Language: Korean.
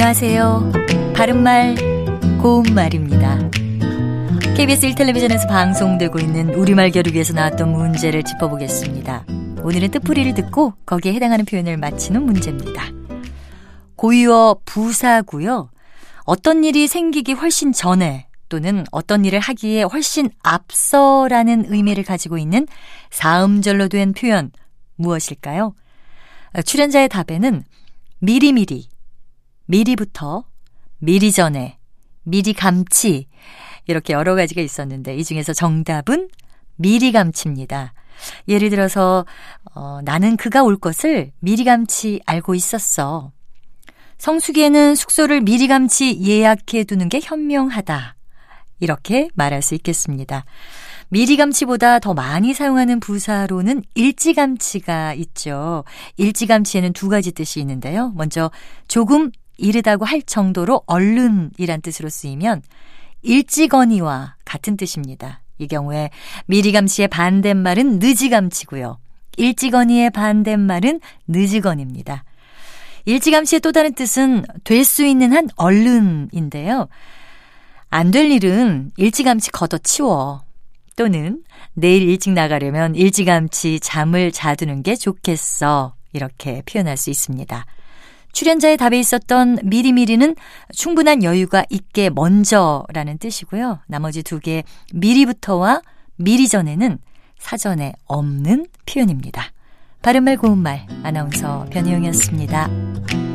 안녕하세요. 바른말, 고운말입니다. KBS 1텔레비전에서 방송되고 있는 우리말 겨루기에서 나왔던 문제를 짚어보겠습니다. 오늘은 뜻풀이를 듣고 거기에 해당하는 표현을 맞히는 문제입니다. 고유어 부사고요. 어떤 일이 생기기 훨씬 전에 또는 어떤 일을 하기에 훨씬 앞서라는 의미를 가지고 있는 사음절로 된 표현 무엇일까요? 출연자의 답에는 미리미리, 미리부터, 미리 전에, 미리 감치 이렇게 여러 가지가 있었는데 이 중에서 정답은 미리 감치입니다. 예를 들어서 어, 나는 그가 올 것을 미리 감치 알고 있었어. 성수기에는 숙소를 미리 감치 예약해 두는 게 현명하다. 이렇게 말할 수 있겠습니다. 미리감치보다 더 많이 사용하는 부사로는 일찌감치가 있죠. 일찌감치에는 두 가지 뜻이 있는데요. 먼저 조금 이르다고 할 정도로 얼른이란 뜻으로 쓰이면 일찌거니와 같은 뜻입니다. 이 경우에 미리감치의 반대말은 늦이감치고요. 일찌거니의 반대말은 늦으거니입니다. 일찌감치의 또 다른 뜻은 될 수 있는 한 얼른인데요. 안 될 일은 일찌감치 걷어치워. 또는 내일 일찍 나가려면 일찌감치 잠을 자두는 게 좋겠어. 이렇게 표현할 수 있습니다. 출연자의 답에 있었던 미리미리는 충분한 여유가 있게 먼저라는 뜻이고요. 나머지 두 개 미리부터와 미리 전에는 사전에 없는 표현입니다. 바른말 고운말 아나운서 변희영이었습니다.